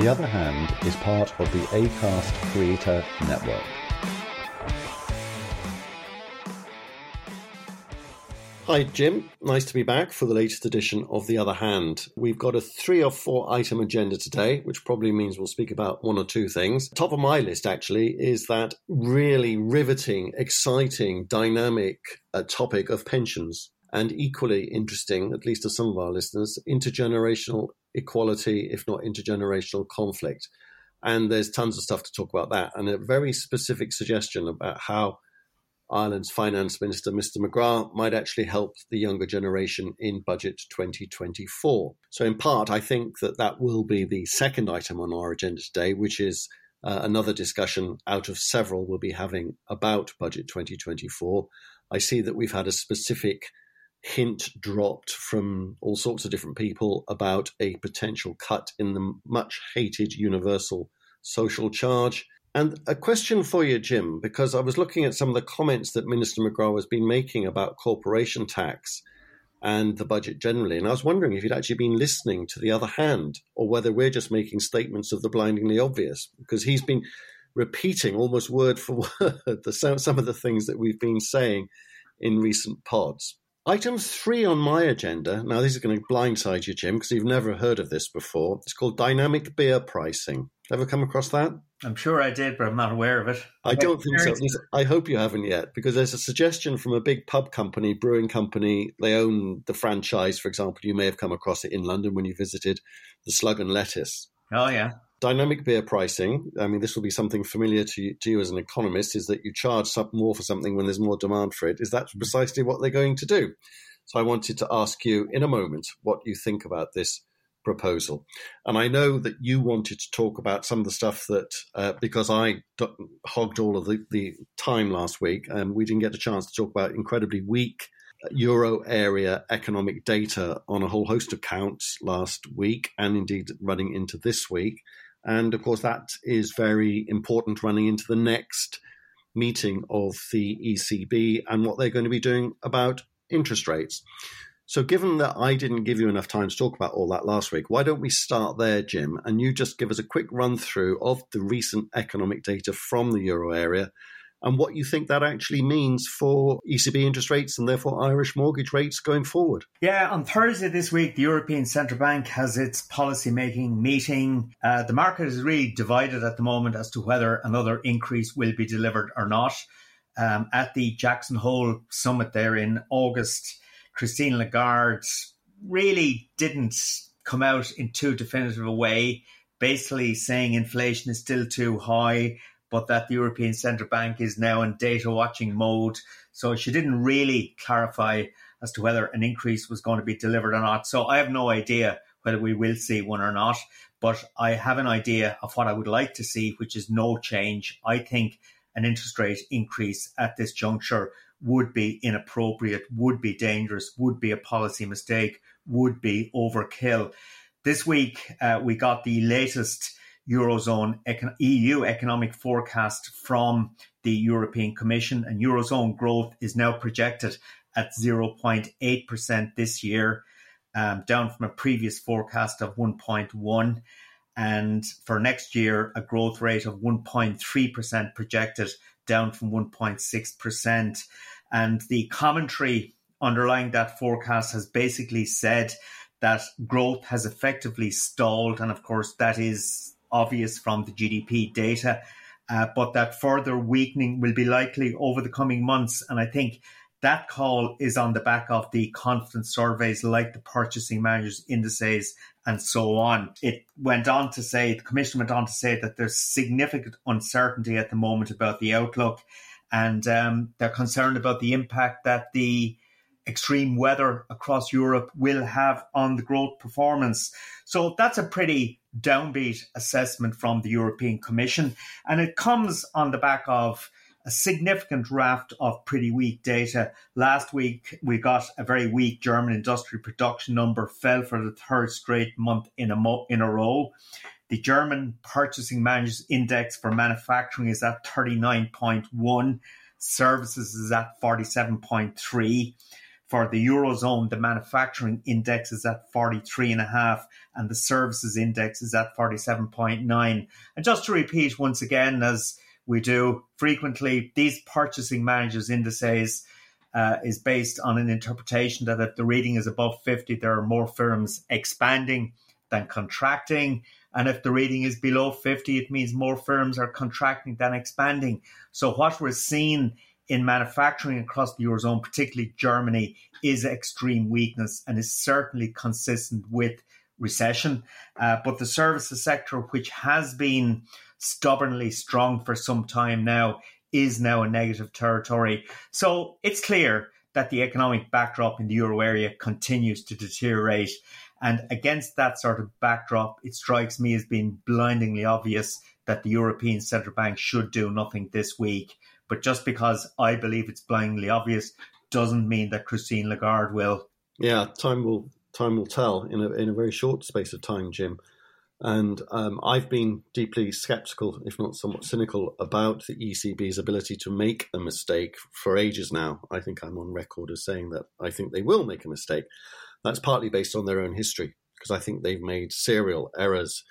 The Other Hand is part of the ACAST Creator Network. Hi, Jim. Nice to be back for the latest edition of The Other Hand. We've got a three or four item agenda today, which probably means we'll speak about one or two things. Top of my list, actually, is that really riveting, exciting, dynamic uh, topic of pensions. And equally interesting, at least to some of our listeners, intergenerational equality, if not intergenerational conflict. And there's tons of stuff to talk about that, and a very specific suggestion about how Ireland's Finance Minister, Mr. McGrath, might actually help the younger generation in Budget 2024. So, in part, I think that that will be the second item on our agenda today, which is uh, another discussion out of several we'll be having about Budget 2024. I see that we've had a specific hint dropped from all sorts of different people about a potential cut in the much hated universal social charge. And a question for you, Jim, because I was looking at some of the comments that Minister McGrath has been making about corporation tax and the budget generally. And I was wondering if you'd actually been listening to the other hand, or whether we're just making statements of the blindingly obvious, because he's been repeating almost word for word the, some of the things that we've been saying in recent pods. Item three on my agenda. Now, this is going to blindside you, Jim, because you've never heard of this before. It's called dynamic beer pricing. Ever come across that? I'm sure I did, but I'm not aware of it. I don't think so. I hope you haven't yet, because there's a suggestion from a big pub company, brewing company. They own the franchise, for example. You may have come across it in London when you visited the Slug and Lettuce. Oh, yeah. Dynamic beer pricing. I mean, this will be something familiar to you, to you as an economist. Is that you charge more for something when there's more demand for it? Is that precisely what they're going to do? So I wanted to ask you in a moment what you think about this proposal. And I know that you wanted to talk about some of the stuff that, uh, because I hogged all of the, the time last week, and um, we didn't get a chance to talk about incredibly weak euro area economic data on a whole host of counts last week and indeed running into this week. And of course, that is very important running into the next meeting of the ECB and what they're going to be doing about interest rates. So, given that I didn't give you enough time to talk about all that last week, why don't we start there, Jim? And you just give us a quick run through of the recent economic data from the euro area and what you think that actually means for ECB interest rates and therefore Irish mortgage rates going forward. Yeah, on Thursday this week, the European Central Bank has its policy making meeting. Uh, the market is really divided at the moment as to whether another increase will be delivered or not. Um, at the Jackson Hole summit there in August, Christine Lagarde really didn't come out in too definitive a way, basically saying inflation is still too high but that the European Central Bank is now in data watching mode. So she didn't really clarify as to whether an increase was going to be delivered or not. So I have no idea whether we will see one or not, but I have an idea of what I would like to see, which is no change. I think an interest rate increase at this juncture would be inappropriate, would be dangerous, would be a policy mistake, would be overkill. This week, uh, we got the latest Eurozone EU economic forecast from the European Commission, and Eurozone growth is now projected at 0.8% this year, um, down from a previous forecast of 1.1. And for next year, a growth rate of 1.3% projected, down from 1.6%. And the commentary underlying that forecast has basically said that growth has effectively stalled. And of course, that is obvious from the GDP data, uh, but that further weakening will be likely over the coming months. And I think that call is on the back of the confidence surveys like the purchasing managers indices and so on. It went on to say, the commission went on to say that there's significant uncertainty at the moment about the outlook and um, they're concerned about the impact that the extreme weather across Europe will have on the growth performance. So that's a pretty downbeat assessment from the European Commission. And it comes on the back of a significant raft of pretty weak data. Last week, we got a very weak German industrial production number, fell for the third straight month in a, mo- in a row. The German Purchasing Managers Index for manufacturing is at 39.1, services is at 47.3. For the Eurozone, the manufacturing index is at 43.5 and the services index is at 47.9. And just to repeat once again, as we do frequently, these purchasing managers indices uh, is based on an interpretation that if the reading is above 50, there are more firms expanding than contracting. And if the reading is below 50, it means more firms are contracting than expanding. So what we're seeing in manufacturing across the Eurozone, particularly Germany, is extreme weakness and is certainly consistent with recession. Uh, but the services sector, which has been stubbornly strong for some time now, is now in negative territory. So it's clear that the economic backdrop in the euro area continues to deteriorate. And against that sort of backdrop, it strikes me as being blindingly obvious that the European Central Bank should do nothing this week. But just because I believe it's blindingly obvious doesn't mean that Christine Lagarde will. Yeah, time will time will tell in a in a very short space of time, Jim. And um, I've been deeply skeptical, if not somewhat cynical, about the ECB's ability to make a mistake for ages now. I think I'm on record as saying that I think they will make a mistake. That's partly based on their own history, because I think they've made serial errors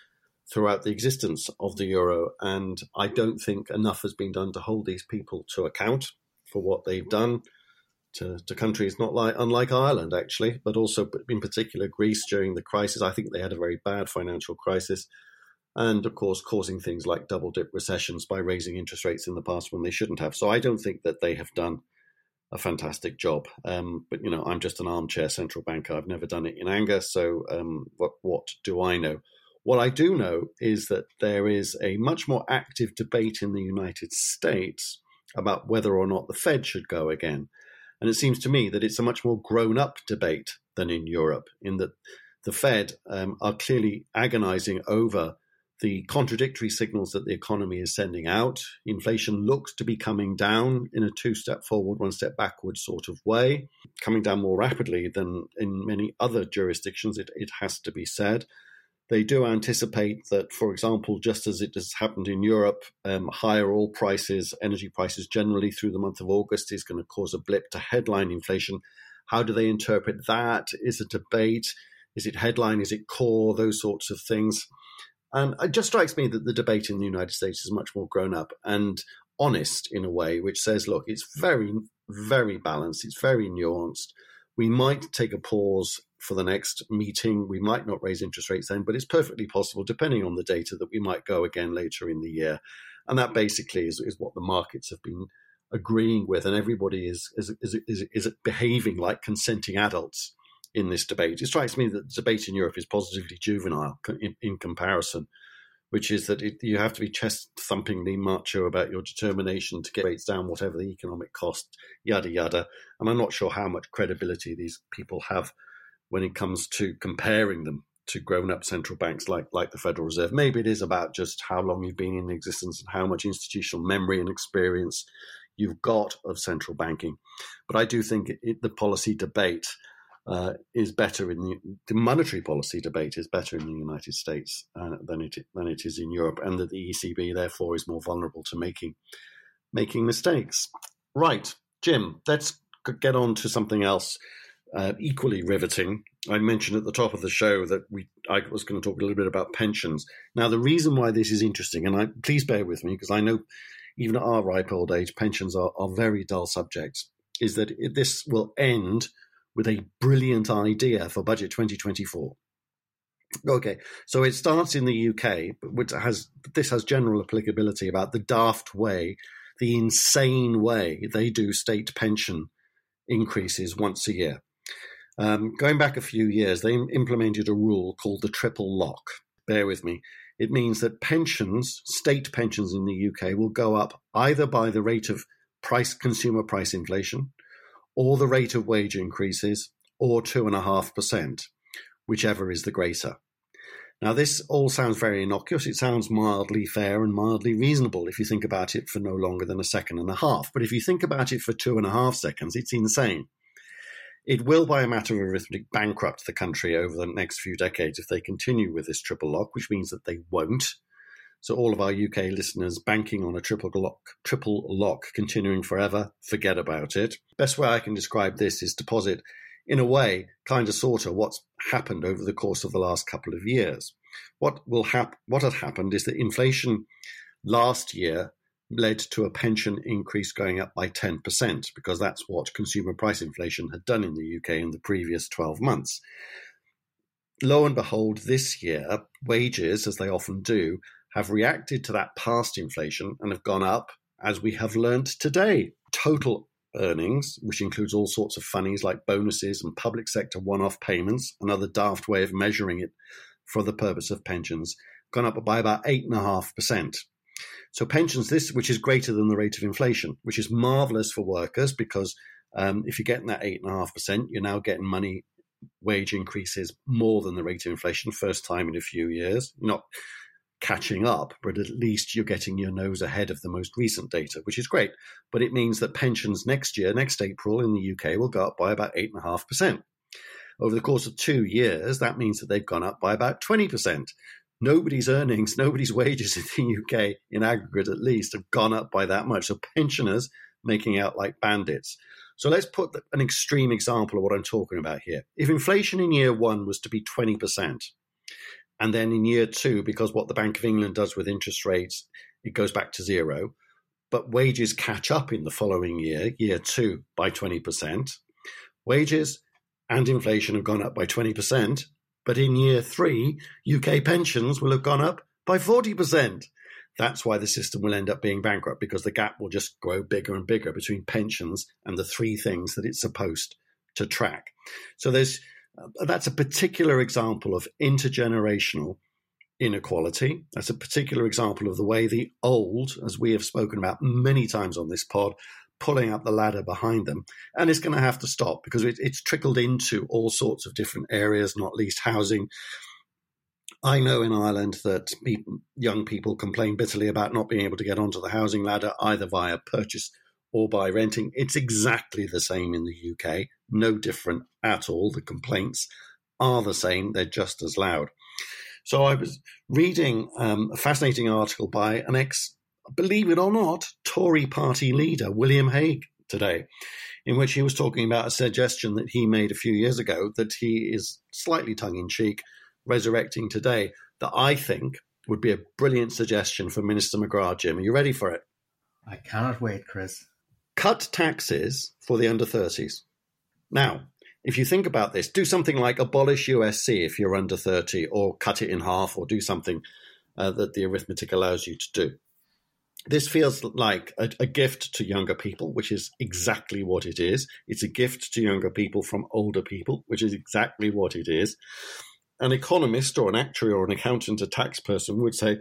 throughout the existence of the euro. And I don't think enough has been done to hold these people to account for what they've done to, to countries not like unlike Ireland actually, but also in particular Greece during the crisis. I think they had a very bad financial crisis, and of course causing things like double dip recessions by raising interest rates in the past when they shouldn't have. So I don't think that they have done a fantastic job. Um, but you know, I'm just an armchair central banker. I've never done it in anger. So um, what what do I know? What I do know is that there is a much more active debate in the United States about whether or not the Fed should go again. And it seems to me that it's a much more grown up debate than in Europe, in that the Fed um, are clearly agonizing over the contradictory signals that the economy is sending out. Inflation looks to be coming down in a two step forward, one step backward sort of way, coming down more rapidly than in many other jurisdictions, it, it has to be said. They do anticipate that, for example, just as it has happened in Europe, um, higher oil prices, energy prices generally through the month of August is going to cause a blip to headline inflation. How do they interpret that? Is a debate? Is it headline? Is it core? Those sorts of things. And it just strikes me that the debate in the United States is much more grown up and honest in a way, which says, look, it's very, very balanced, it's very nuanced. We might take a pause for the next meeting. We might not raise interest rates then, but it's perfectly possible, depending on the data, that we might go again later in the year. And that basically is, is what the markets have been agreeing with, and everybody is, is, is, is, is behaving like consenting adults in this debate. It strikes me that the debate in Europe is positively juvenile in, in comparison which is that it, you have to be chest thumpingly macho about your determination to get rates down, whatever the economic cost, yada, yada. And I'm not sure how much credibility these people have when it comes to comparing them to grown up central banks like, like the Federal Reserve. Maybe it is about just how long you've been in existence and how much institutional memory and experience you've got of central banking. But I do think it, the policy debate uh, is better in the, the, monetary policy debate is better in the United States uh, than it than it is in Europe, and that the ECB therefore is more vulnerable to making making mistakes. Right, Jim, let's get on to something else uh, equally riveting. I mentioned at the top of the show that we I was going to talk a little bit about pensions. Now, the reason why this is interesting, and I please bear with me because I know even at our ripe old age, pensions are, are very dull subjects. Is that it, this will end with a brilliant idea for budget 2024. Okay, so it starts in the UK, which has this has general applicability about the daft way, the insane way they do state pension increases once a year. Um, going back a few years, they implemented a rule called the triple lock. Bear with me. It means that pensions, state pensions in the UK, will go up either by the rate of price consumer price inflation, or the rate of wage increases, or 2.5%, whichever is the greater. Now, this all sounds very innocuous. It sounds mildly fair and mildly reasonable if you think about it for no longer than a second and a half. But if you think about it for two and a half seconds, it's insane. It will, by a matter of arithmetic, bankrupt the country over the next few decades if they continue with this triple lock, which means that they won't. So all of our UK listeners banking on a triple lock, triple lock continuing forever, forget about it. Best way I can describe this is deposit, in a way, kind of sort of what's happened over the course of the last couple of years. What will hap- What had happened is that inflation last year led to a pension increase going up by 10% because that's what consumer price inflation had done in the UK in the previous 12 months. Lo and behold, this year, wages, as they often do, have reacted to that past inflation and have gone up, as we have learned today. Total earnings, which includes all sorts of funnies like bonuses and public sector one off payments, another daft way of measuring it for the purpose of pensions, gone up by about 8.5%. So pensions, this which is greater than the rate of inflation, which is marvelous for workers because um, if you're getting that 8.5%, you're now getting money wage increases more than the rate of inflation, first time in a few years. Not catching up, but at least you're getting your nose ahead of the most recent data, which is great. But it means that pensions next year, next April in the UK, will go up by about 8.5%. Over the course of two years, that means that they've gone up by about 20%. Nobody's earnings, nobody's wages in the UK, in aggregate at least, have gone up by that much. So pensioners making out like bandits. So let's put an extreme example of what I'm talking about here. If inflation in year one was to be 20%, and then in year two, because what the Bank of England does with interest rates, it goes back to zero. But wages catch up in the following year, year two, by 20%. Wages and inflation have gone up by 20%. But in year three, UK pensions will have gone up by 40%. That's why the system will end up being bankrupt because the gap will just grow bigger and bigger between pensions and the three things that it's supposed to track. So there's uh, that's a particular example of intergenerational inequality. That's a particular example of the way the old, as we have spoken about many times on this pod, pulling up the ladder behind them. And it's going to have to stop because it, it's trickled into all sorts of different areas, not least housing. I know in Ireland that young people complain bitterly about not being able to get onto the housing ladder either via purchase or by renting. It's exactly the same in the UK, no different at all. The complaints are the same, they're just as loud. So I was reading um, a fascinating article by an ex, believe it or not, Tory party leader, William Hague, today, in which he was talking about a suggestion that he made a few years ago that he is slightly tongue in cheek resurrecting today that I think would be a brilliant suggestion for Minister McGrath, Jim. Are you ready for it? I cannot wait, Chris cut taxes for the under 30s. Now, if you think about this, do something like abolish USC if you're under 30, or cut it in half, or do something uh, that the arithmetic allows you to do. This feels like a, a, gift to younger people, which is exactly what it is. It's a gift to younger people from older people, which is exactly what it is. an economist or an actuary or an accountant, a tax person would say,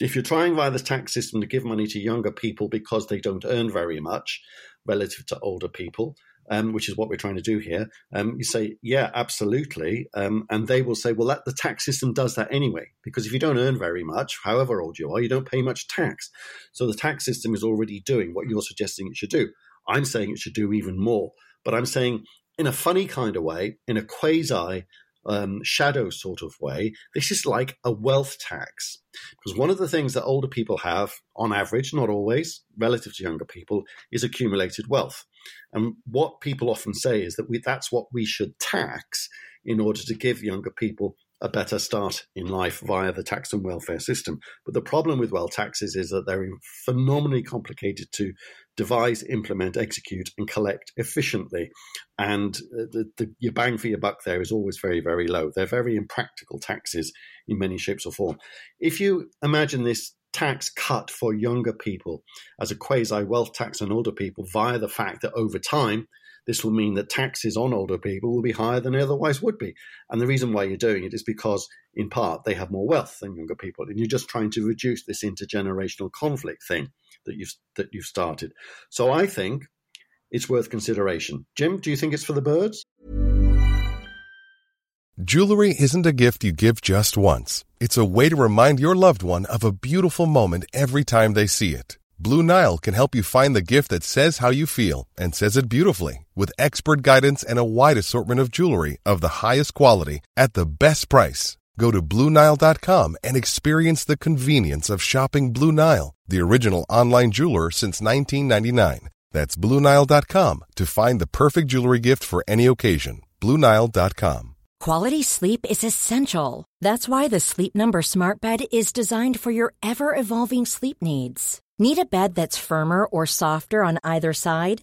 if you're trying via the tax system to give money to younger people because they don't earn very much relative to older people, um, which is what we're trying to do here, um, you say, yeah, absolutely. Um, and they will say, well, that, the tax system does that anyway, because if you don't earn very much, however old you are, you don't pay much tax. So the tax system is already doing what you're suggesting it should do. I'm saying it should do even more. But I'm saying, in a funny kind of way, in a quasi um, shadow sort of way, this is like a wealth tax. Because one of the things that older people have, on average, not always, relative to younger people, is accumulated wealth. And what people often say is that we, that's what we should tax in order to give younger people a better start in life via the tax and welfare system. But the problem with wealth taxes is that they're phenomenally complicated to devise, implement, execute, and collect efficiently. And uh, the, the, your bang for your buck there is always very, very low. They're very impractical taxes in many shapes or form. If you imagine this tax cut for younger people as a quasi wealth tax on older people via the fact that over time, this will mean that taxes on older people will be higher than they otherwise would be. And the reason why you're doing it is because, in part, they have more wealth than younger people. And you're just trying to reduce this intergenerational conflict thing that you've, that you've started. So I think it's worth consideration. Jim, do you think it's for the birds? Jewelry isn't a gift you give just once, it's a way to remind your loved one of a beautiful moment every time they see it. Blue Nile can help you find the gift that says how you feel and says it beautifully with expert guidance and a wide assortment of jewelry of the highest quality at the best price. Go to BlueNile.com and experience the convenience of shopping Blue Nile, the original online jeweler since 1999. That's BlueNile.com to find the perfect jewelry gift for any occasion. BlueNile.com. Quality sleep is essential. That's why the Sleep Number Smart Bed is designed for your ever evolving sleep needs. Need a bed that's firmer or softer on either side?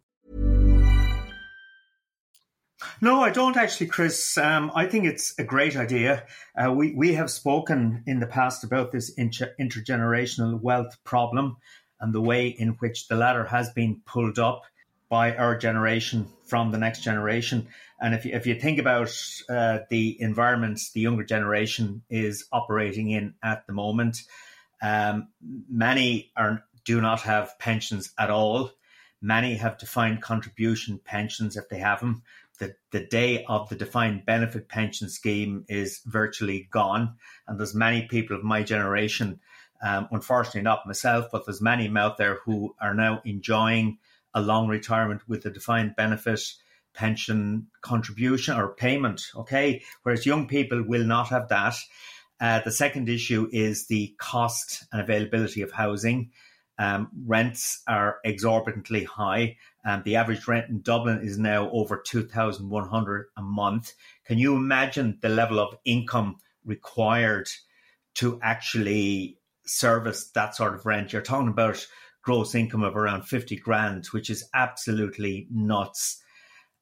No, I don't actually, Chris. Um, I think it's a great idea. Uh, we we have spoken in the past about this inter- intergenerational wealth problem and the way in which the ladder has been pulled up by our generation from the next generation. And if you, if you think about uh, the environments the younger generation is operating in at the moment, um, many are do not have pensions at all. Many have defined contribution pensions if they have them. The, the day of the defined benefit pension scheme is virtually gone. And there's many people of my generation, um, unfortunately not myself, but there's many out there who are now enjoying a long retirement with a defined benefit pension contribution or payment. Okay. Whereas young people will not have that. Uh, the second issue is the cost and availability of housing. Um, rents are exorbitantly high. and the average rent in Dublin is now over 2,100 a month. Can you imagine the level of income required to actually service that sort of rent? You're talking about gross income of around 50 grand, which is absolutely nuts.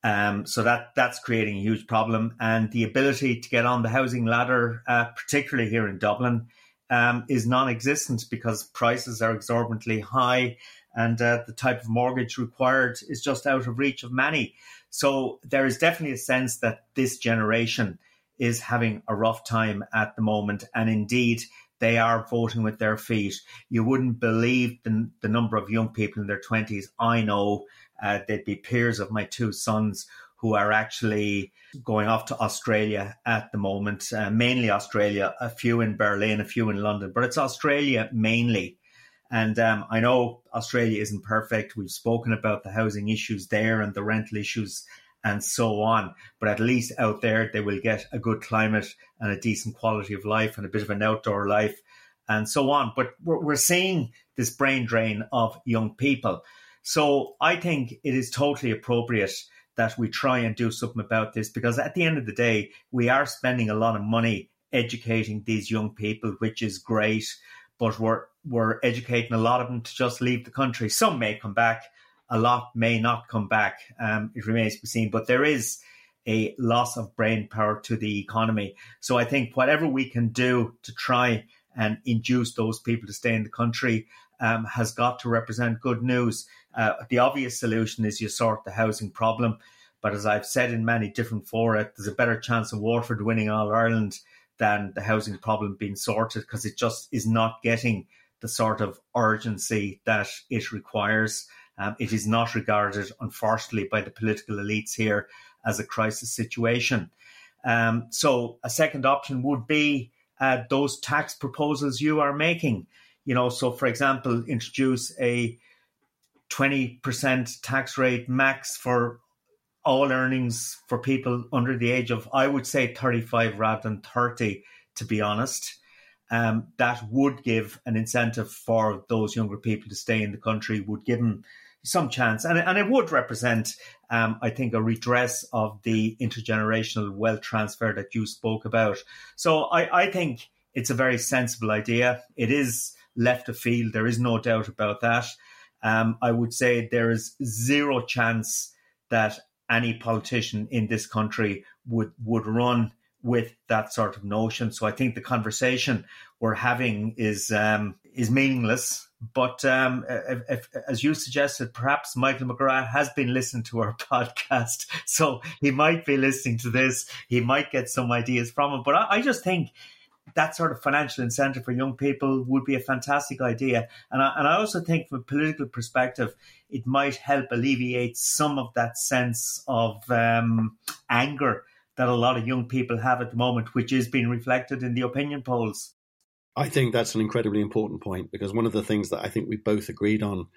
Um, so that that's creating a huge problem, and the ability to get on the housing ladder, uh, particularly here in Dublin, um, is non-existent because prices are exorbitantly high, and uh, the type of mortgage required is just out of reach of many. So there is definitely a sense that this generation is having a rough time at the moment, and indeed they are voting with their feet. You wouldn't believe the, the number of young people in their 20s I know uh, they'd be peers of my two sons who are actually going off to Australia at the moment, uh, mainly Australia, a few in Berlin, a few in London, but it's Australia mainly. And um, I know Australia isn't perfect. We've spoken about the housing issues there and the rental issues and so on. But at least out there, they will get a good climate and a decent quality of life and a bit of an outdoor life and so on. But we're, we're seeing this brain drain of young people. So I think it is totally appropriate that we try and do something about this because at the end of the day, we are spending a lot of money educating these young people, which is great. But we're we're educating a lot of them to just leave the country. Some may come back, a lot may not come back. Um, it remains to be seen. But there is a loss of brain power to the economy. So I think whatever we can do to try and induce those people to stay in the country um, has got to represent good news. Uh, the obvious solution is you sort the housing problem. But as I've said in many different fora, there's a better chance of Waterford winning All Ireland than the housing problem being sorted because it just is not getting the sort of urgency that it requires. Um, it is not regarded, unfortunately, by the political elites here as a crisis situation. Um, so a second option would be uh, those tax proposals you are making. You know, so for example, introduce a 20% tax rate max for all earnings for people under the age of, I would say, 35 rather than 30, to be honest. Um, that would give an incentive for those younger people to stay in the country, would give them some chance. And, and it would represent, um, I think, a redress of the intergenerational wealth transfer that you spoke about. So I, I think it's a very sensible idea. It is left afield. There is no doubt about that. Um, I would say there is zero chance that any politician in this country would would run with that sort of notion. So I think the conversation we're having is um, is meaningless. But um, if, if, as you suggested, perhaps Michael McGrath has been listening to our podcast, so he might be listening to this. He might get some ideas from it. But I, I just think that sort of financial incentive for young people would be a fantastic idea. And I, and I also think from a political perspective, it might help alleviate some of that sense of um, anger that a lot of young people have at the moment, which is being reflected in the opinion polls. I think that's an incredibly important point because one of the things that I think we both agreed on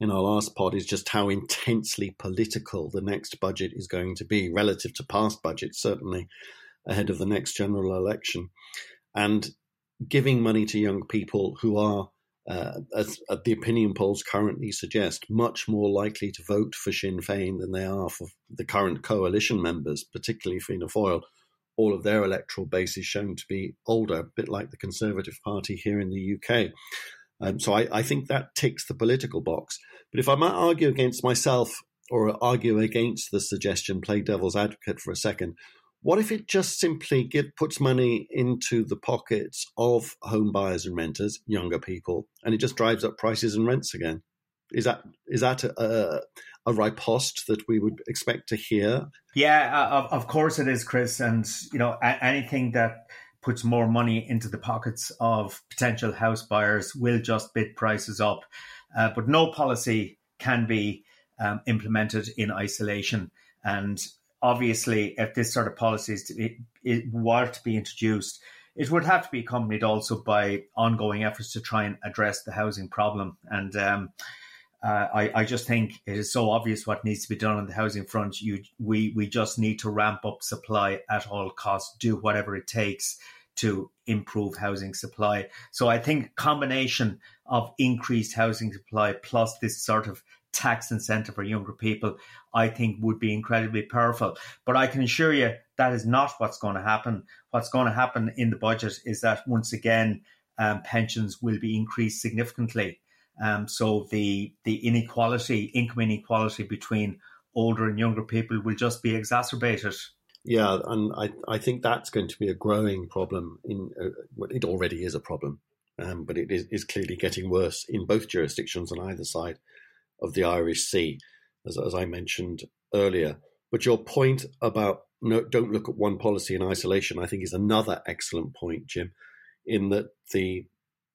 in our last pod is just how intensely political the next budget is going to be relative to past budgets, certainly ahead of the next general election and giving money to young people who are, uh, as, as, the opinion polls currently suggest, much more likely to vote for Sinn Féin than they are for the current coalition members, particularly Fianna Fáil. All of their electoral base is shown to be older, a bit like the Conservative Party here in the UK. Um, so I, I think that ticks the political box. But if I might argue against myself or argue against the suggestion, play devil's advocate for a second, what if it just simply get, puts money into the pockets of home buyers and renters, younger people, and it just drives up prices and rents again? Is that is that a, a riposte that we would expect to hear? Yeah, uh, of, of course it is, Chris. And you know, anything that puts more money into the pockets of potential house buyers will just bid prices up. Uh, but no policy can be um, implemented in isolation. And obviously, if this sort of policy is to be, it were to be introduced, it would have to be accompanied also by ongoing efforts to try and address the housing problem. And um, uh, I, I, just think it is so obvious what needs to be done on the housing front. You, we, we just need to ramp up supply at all costs, do whatever it takes to improve housing supply. So I think combination of increased housing supply plus this sort of tax incentive for younger people, I think would be incredibly powerful. But I can assure you that is not what's going to happen. What's going to happen in the budget is that once again, um, pensions will be increased significantly. Um, so the the inequality, income inequality between older and younger people will just be exacerbated. Yeah, and I, I think that's going to be a growing problem. In uh, it already is a problem, um, but it is, is clearly getting worse in both jurisdictions on either side of the Irish Sea, as, as I mentioned earlier. But your point about no, don't look at one policy in isolation, I think, is another excellent point, Jim. In that the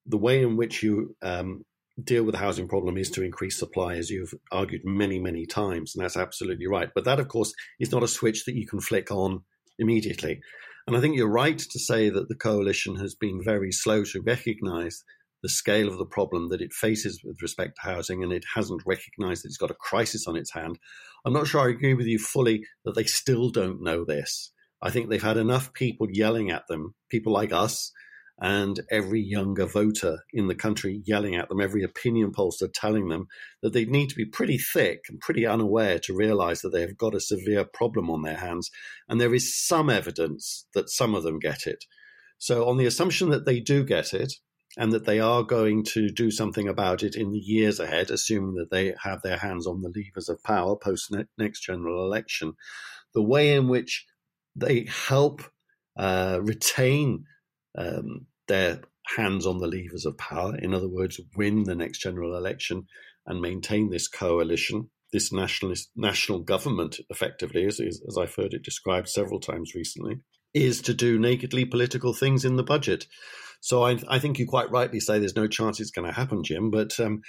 the way in which you um, deal with the housing problem is to increase supply, as you've argued many, many times, and that's absolutely right. But that, of course, is not a switch that you can flick on immediately. And I think you're right to say that the coalition has been very slow to recognise the scale of the problem that it faces with respect to housing, and it hasn't recognised that it's got a crisis on its hand. I'm not sure I agree with you fully that they still don't know this. I think they've had enough people yelling at them, people like us, and every younger voter in the country yelling at them, every opinion pollster telling them that they need to be pretty thick and pretty unaware to realize that they have got a severe problem on their hands. And there is some evidence that some of them get it. So, on the assumption that they do get it and that they are going to do something about it in the years ahead, assuming that they have their hands on the levers of power post next general election, the way in which they help uh, retain um, their hands on the levers of power, in other words, win the next general election and maintain this coalition, this nationalist national government, effectively, as, as I've heard it described several times recently, is to do nakedly political things in the budget. So I, I think you quite rightly say there's no chance it's going to happen, Jim. But um,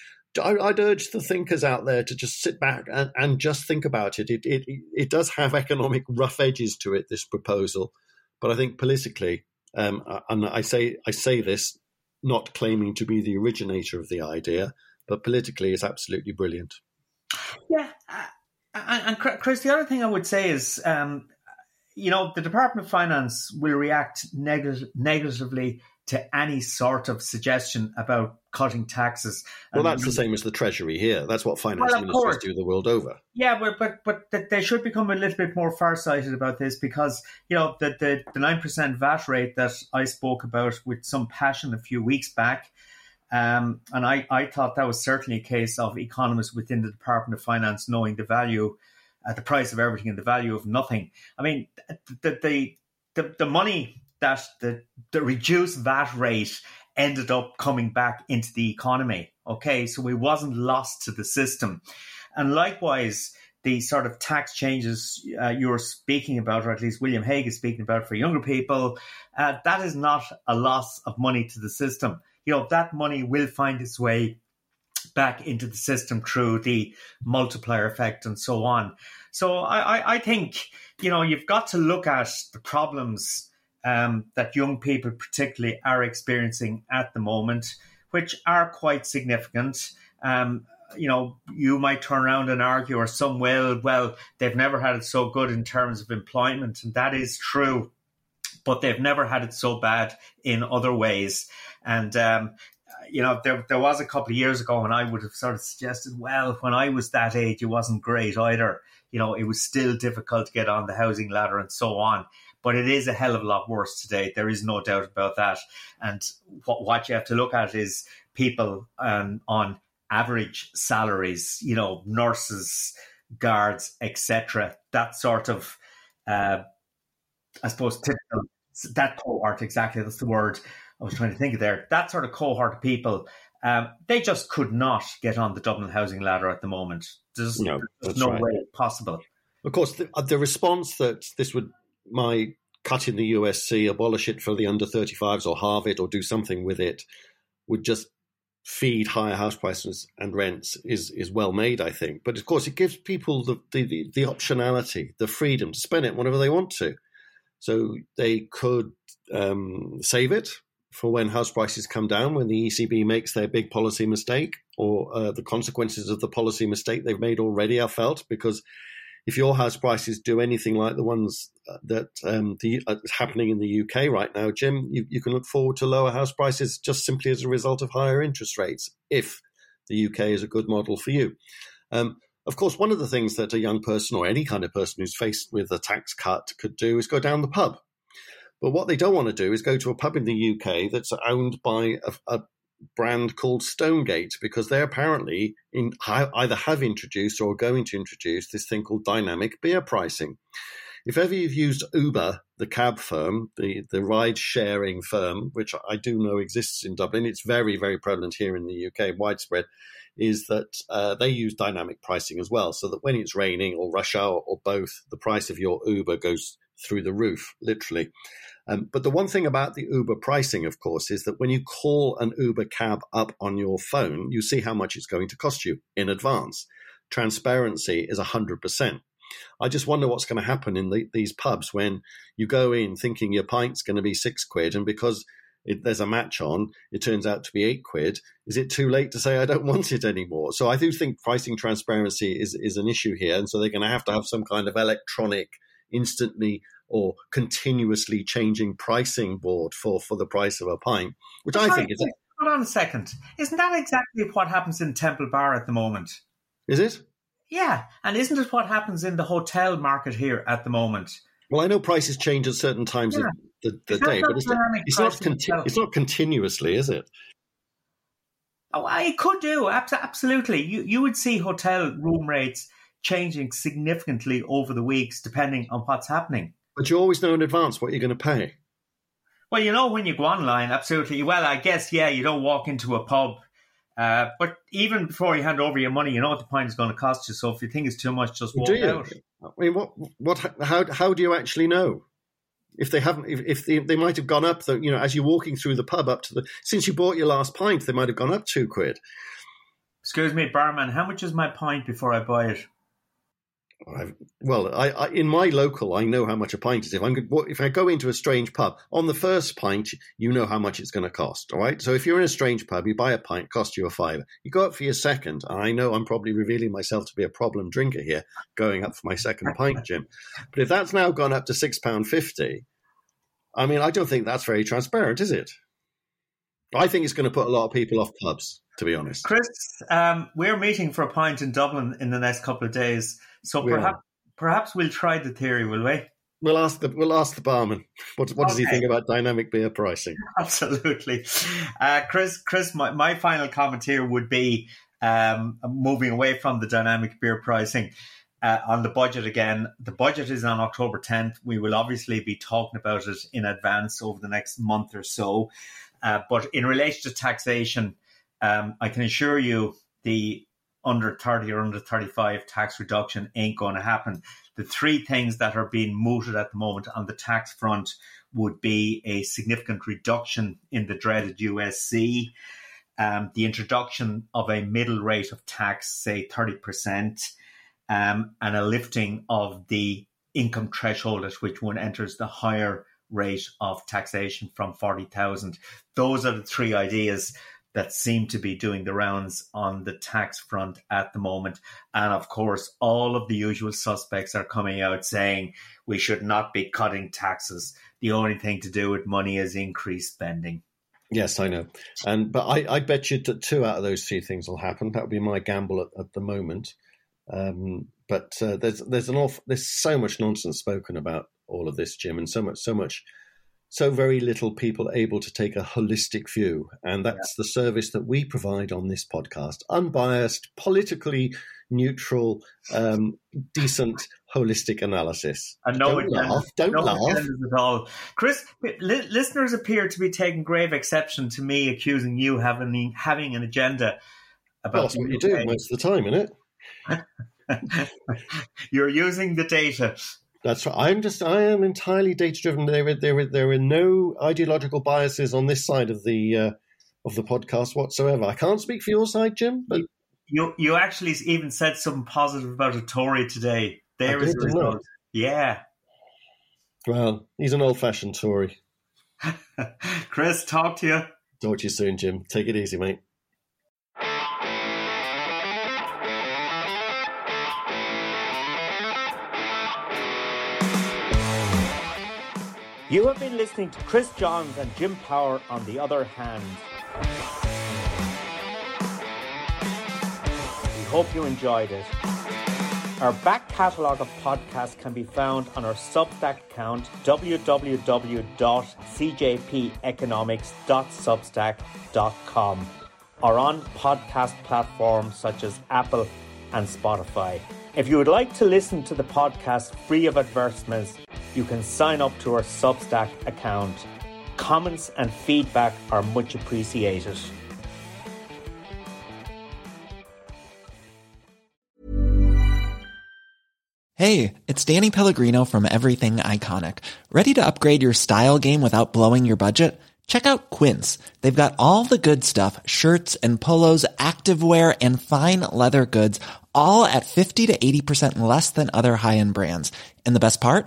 I, would urge the thinkers out there to just sit back and, and just think about it. It, it. it does have economic rough edges to it, this proposal, but I think politically, um, and I say I say this not claiming to be the originator of the idea, but politically, it's absolutely brilliant. Yeah, and Chris, the other thing I would say is, um, you know, the Department of Finance will react neg- negatively to any sort of suggestion about cutting taxes. Well, that's the same as the Treasury here. That's what finance well, ministers course. do the world over. Yeah, but but but they should become a little bit more farsighted about this because you know the the the nine percent VAT rate that I spoke about with some passion a few weeks back. Um, and I, I thought that was certainly a case of economists within the Department of Finance knowing the value, uh, the price of everything and the value of nothing. I mean, the, the, the, the money that the, the reduced VAT rate ended up coming back into the economy. Okay, so it wasn't lost to the system. And likewise, the sort of tax changes uh, you're speaking about, or at least William Hague is speaking about for younger people, uh, that is not a loss of money to the system. You know, that money will find its way back into the system through the multiplier effect and so on. So I, I, I think, you know, you've got to look at the problems um, that young people, particularly, are experiencing at the moment, which are quite significant. Um, you know, you might turn around and argue, or some will, well, they've never had it so good in terms of employment, and that is true, but they've never had it so bad in other ways. And um, you know, there, there was a couple of years ago when I would have sort of suggested, well, when I was that age, it wasn't great either. You know, it was still difficult to get on the housing ladder and so on but it is a hell of a lot worse today. There is no doubt about that. And what, what you have to look at is people um, on average salaries, you know, nurses, guards, etc. That sort of, uh, I suppose, typical, that cohort, exactly, that's the word I was trying to think of there. That sort of cohort of people, um, they just could not get on the Dublin housing ladder at the moment. There's no, there's no right. way possible. Of course, the, the response that this would my cut in the USC, abolish it for the under 35s or halve it or do something with it would just feed higher house prices and rents is is well made, I think. But of course, it gives people the, the, the optionality, the freedom to spend it whenever they want to. So they could um, save it for when house prices come down, when the ECB makes their big policy mistake, or uh, the consequences of the policy mistake they've made already are felt because if your house prices do anything like the ones uh, that um, the, uh, happening in the UK right now, Jim, you, you, can look forward to lower house prices just simply as a result of higher interest rates if the UK is a good model for you. Um, of course, one of the things that a young person or any kind of person who's faced with a tax cut could do is go down the pub. But what they don't want to do is go to a pub in the UK that's owned by a, a brand called Stonegate because they apparently in, either have introduced or are going to introduce this thing called dynamic beer pricing. If ever you've used Uber, the cab firm, the, the ride sharing firm, which I do know exists in Dublin, it's very, very prevalent here in the UK, widespread, is that uh, they use dynamic pricing as well. So that when it's raining or rush hour or both, the price of your Uber goes through the roof, literally. Um, but the one thing about the Uber pricing, of course, is that when you call an Uber cab up on your phone, you see how much it's going to cost you in advance. Transparency is 100%. I just wonder what's going to happen in the, these pubs when you go in thinking your pint's going to be six quid, and because it, there's a match on, it turns out to be eight quid. Is it too late to say I don't want it anymore? So I do think pricing transparency is is an issue here, and so they're going to have to have some kind of electronic, instantly or continuously changing pricing board for, for the price of a pint, which I think is. Hold on a second. Isn't that exactly what happens in Temple Bar at the moment? Is it? Yeah. And isn't it what happens in the hotel market here at the moment? Well, I know prices change at certain times Yeah. of the, the day, but it's, it's not conti- it's not continuously, is it? Oh, I could do absolutely. You you would see hotel room rates changing significantly over the weeks, depending on what's happening. But you always know in advance what you're going to pay. Well, you know when you go online, absolutely. Well, I guess yeah, you don't walk into a pub, uh, but even before you hand over your money, you know what the pint is going to cost you. So if you think it's too much, just walk do you? out. I mean, what, what, how, how do you actually know? If they haven't, if, if they, they might have gone up, the, you know, as you're walking through the pub up to the, since you bought your last pint, they might have gone up two quid. Excuse me, barman, how much is my pint before I buy it? I've, well, I, I, in my local, I know how much a pint is. If I'm if I go into a strange pub, on the first pint, you know how much it's going to cost. All right. So if you're in a strange pub, you buy a pint, cost you a fiver. You go up for your second, and I know I'm probably revealing myself to be a problem drinker here, going up for my second pint, Jim. But if that's now gone up to six pound fifty, I mean, I don't think that's very transparent, is it? I think it's going to put a lot of people off pubs, to be honest. Chris, um, we're meeting for a pint in Dublin in the next couple of days, so We are. perhaps perhaps we'll try the theory, will we? We'll ask the we'll ask the barman. What, what does he think about dynamic beer pricing? Absolutely. Uh, Chris, Chris, my, my final comment here would be um, moving away from the dynamic beer pricing uh, on the budget again. The budget is on October 10th. We will obviously be talking about it in advance over the next month or so. Uh, but in relation to taxation, um, I can assure you the under 30 or under 35 tax reduction ain't going to happen. The three things that are being mooted at the moment on the tax front would be a significant reduction in the dreaded USC, um, the introduction of a middle rate of tax, say 30%, um, and a lifting of the income threshold at which one enters the higher rate of taxation from 40,000. Those are the three ideas that seem to be doing the rounds on the tax front at the moment. And of course, all of the usual suspects are coming out saying we should not be cutting taxes. The only thing to do with money is increase spending. Yes, I know, and but I, I bet you that two out of those three things will happen. That would be my gamble at, at the moment. Um, but uh, there's there's an awful, there's so much nonsense spoken about all of this, Jim, and so much so much so very little people able to take a holistic view, and that's the service that we provide on this podcast: unbiased, politically neutral, um, decent, holistic analysis. And no don't agendas- laugh, don't no laugh. at all. Chris, li- listeners appear to be taking grave exception to me accusing you having having an agenda about Well, that's what you do most of the time, isn't it? You're using the data. That's right. I'm just. I am entirely data driven. There are, there were there were no ideological biases on this side of the uh, of the podcast whatsoever. I can't speak for your side, Jim, but You you actually even said something positive about a Tory today. There I is didn't result. Yeah. well, he's an old fashioned Tory. Chris, talk to you. Talk to you soon, Jim. Take it easy, mate. You have been listening to Chris Johns and Jim Power on the other hand. We hope you enjoyed it. Our back catalogue of podcasts can be found on our Substack account www.cjpeconomics.substack.com or on podcast platforms such as Apple and Spotify. If you would like to listen to the podcast free of advertisements, you can sign up to our Substack account. Comments and feedback are much appreciated. Hey, it's Danny Pellegrino from Everything Iconic. Ready to upgrade your style game without blowing your budget? Check out Quince. They've got all the good stuff shirts and polos, activewear, and fine leather goods, all at 50 to 80% less than other high end brands. And the best part?